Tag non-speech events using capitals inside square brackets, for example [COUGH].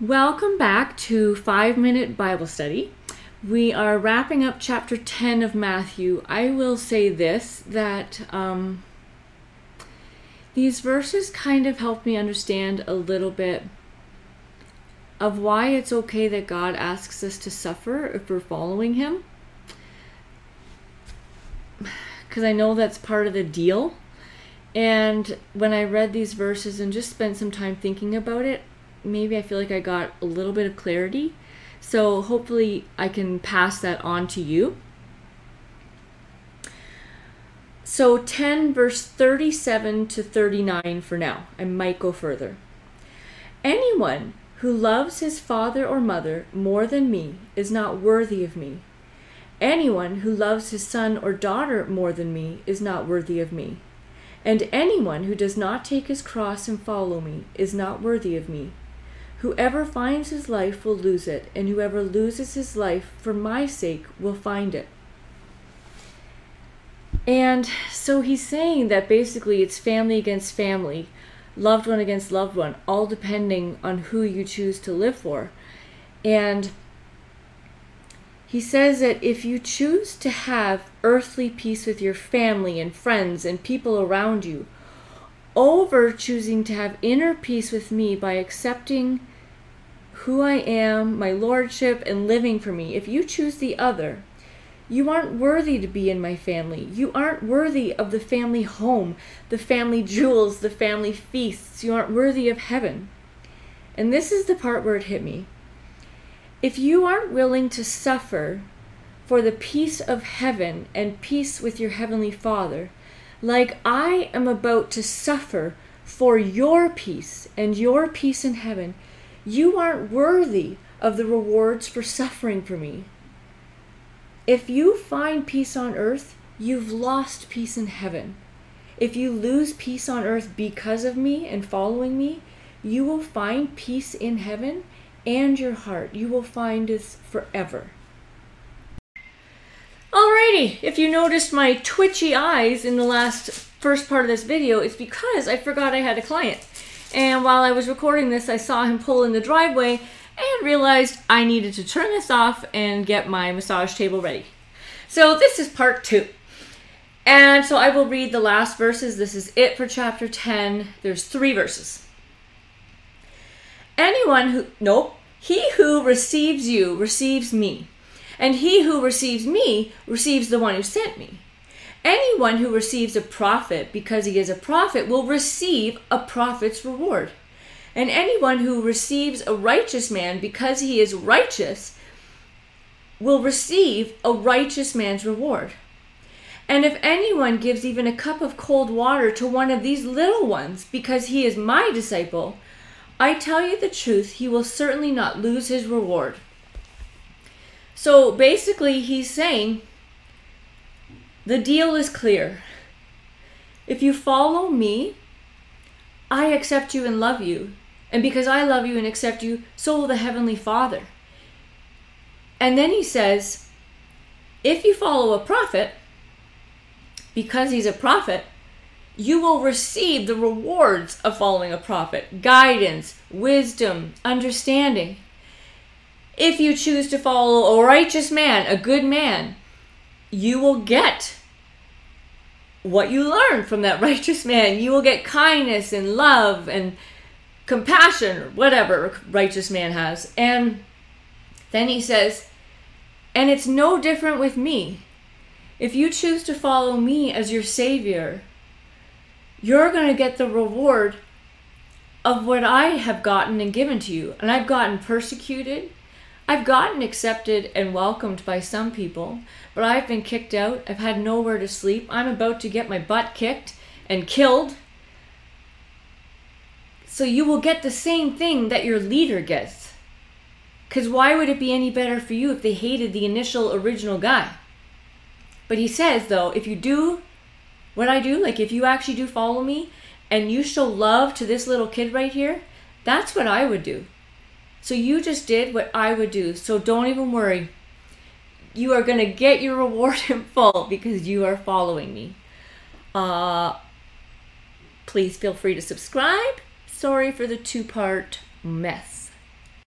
Welcome back to 5 Minute Bible Study. We are wrapping up chapter 10 of Matthew. I will say this that um, these verses kind of help me understand a little bit of why it's okay that God asks us to suffer if we're following Him. Because I know that's part of the deal. And when I read these verses and just spent some time thinking about it, maybe I feel like I got a little bit of clarity. So hopefully I can pass that on to you. So 10 verse 37 to 39 for now. I might go further. Anyone who loves his father or mother more than me is not worthy of me. Anyone who loves his son or daughter more than me is not worthy of me. And anyone who does not take his cross and follow me is not worthy of me. Whoever finds his life will lose it, and whoever loses his life for my sake will find it. And so he's saying that basically it's family against family, loved one against loved one, all depending on who you choose to live for. And he says that if you choose to have earthly peace with your family and friends and people around you, over choosing to have inner peace with me by accepting who I am, my lordship, and living for me. If you choose the other, you aren't worthy to be in my family. You aren't worthy of the family home, the family jewels, the family feasts. You aren't worthy of heaven. And this is the part where it hit me. If you aren't willing to suffer for the peace of heaven and peace with your heavenly Father, like I am about to suffer for your peace and your peace in heaven, you aren't worthy of the rewards for suffering for me. If you find peace on earth, you've lost peace in heaven. If you lose peace on earth because of me and following me, you will find peace in heaven and your heart. You will find this forever. Alrighty, if you noticed my twitchy eyes in the last first part of this video, it's because I forgot I had a client. And while I was recording this, I saw him pull in the driveway and realized I needed to turn this off and get my massage table ready. So this is part two. And so I will read the last verses. This is it for chapter 10. There's three verses. Anyone who, nope, he who receives you receives me and he who receives me receives the one who sent me. Anyone who receives a prophet because he is a prophet will receive a prophet's reward. And anyone who receives a righteous man because he is righteous will receive a righteous man's reward. And if anyone gives even a cup of cold water to one of these little ones because he is my disciple, I tell you the truth, he will certainly not lose his reward. So basically, he's saying the deal is clear. If you follow me, I accept you and love you. And because I love you and accept you, so will the Heavenly Father. And then he says, if you follow a prophet, because he's a prophet, you will receive the rewards of following a prophet guidance, wisdom, understanding if you choose to follow a righteous man, a good man, you will get what you learn from that [LAUGHS] righteous man. You will get kindness and love and compassion, or whatever righteous man has. And then he says, and it's no different with me. If you choose to follow me as your Savior, you're going to get the reward of what I have gotten and given to you. And I've gotten persecuted, I've gotten accepted and welcomed by some people, but I've been kicked out. I've had nowhere to sleep. I'm about to get my butt kicked and killed. So you will get the same thing that your leader gets. Because why would it be any better for you if they hated the initial original guy? But he says, though, if you do what I do, like if you actually do follow me and you show love to this little kid right here, that's what I would do. So you just did what I would do. So don't even worry. You are going to get your reward [LAUGHS] in full because you are following me. Uh, please feel free to subscribe. Sorry for the two part mess.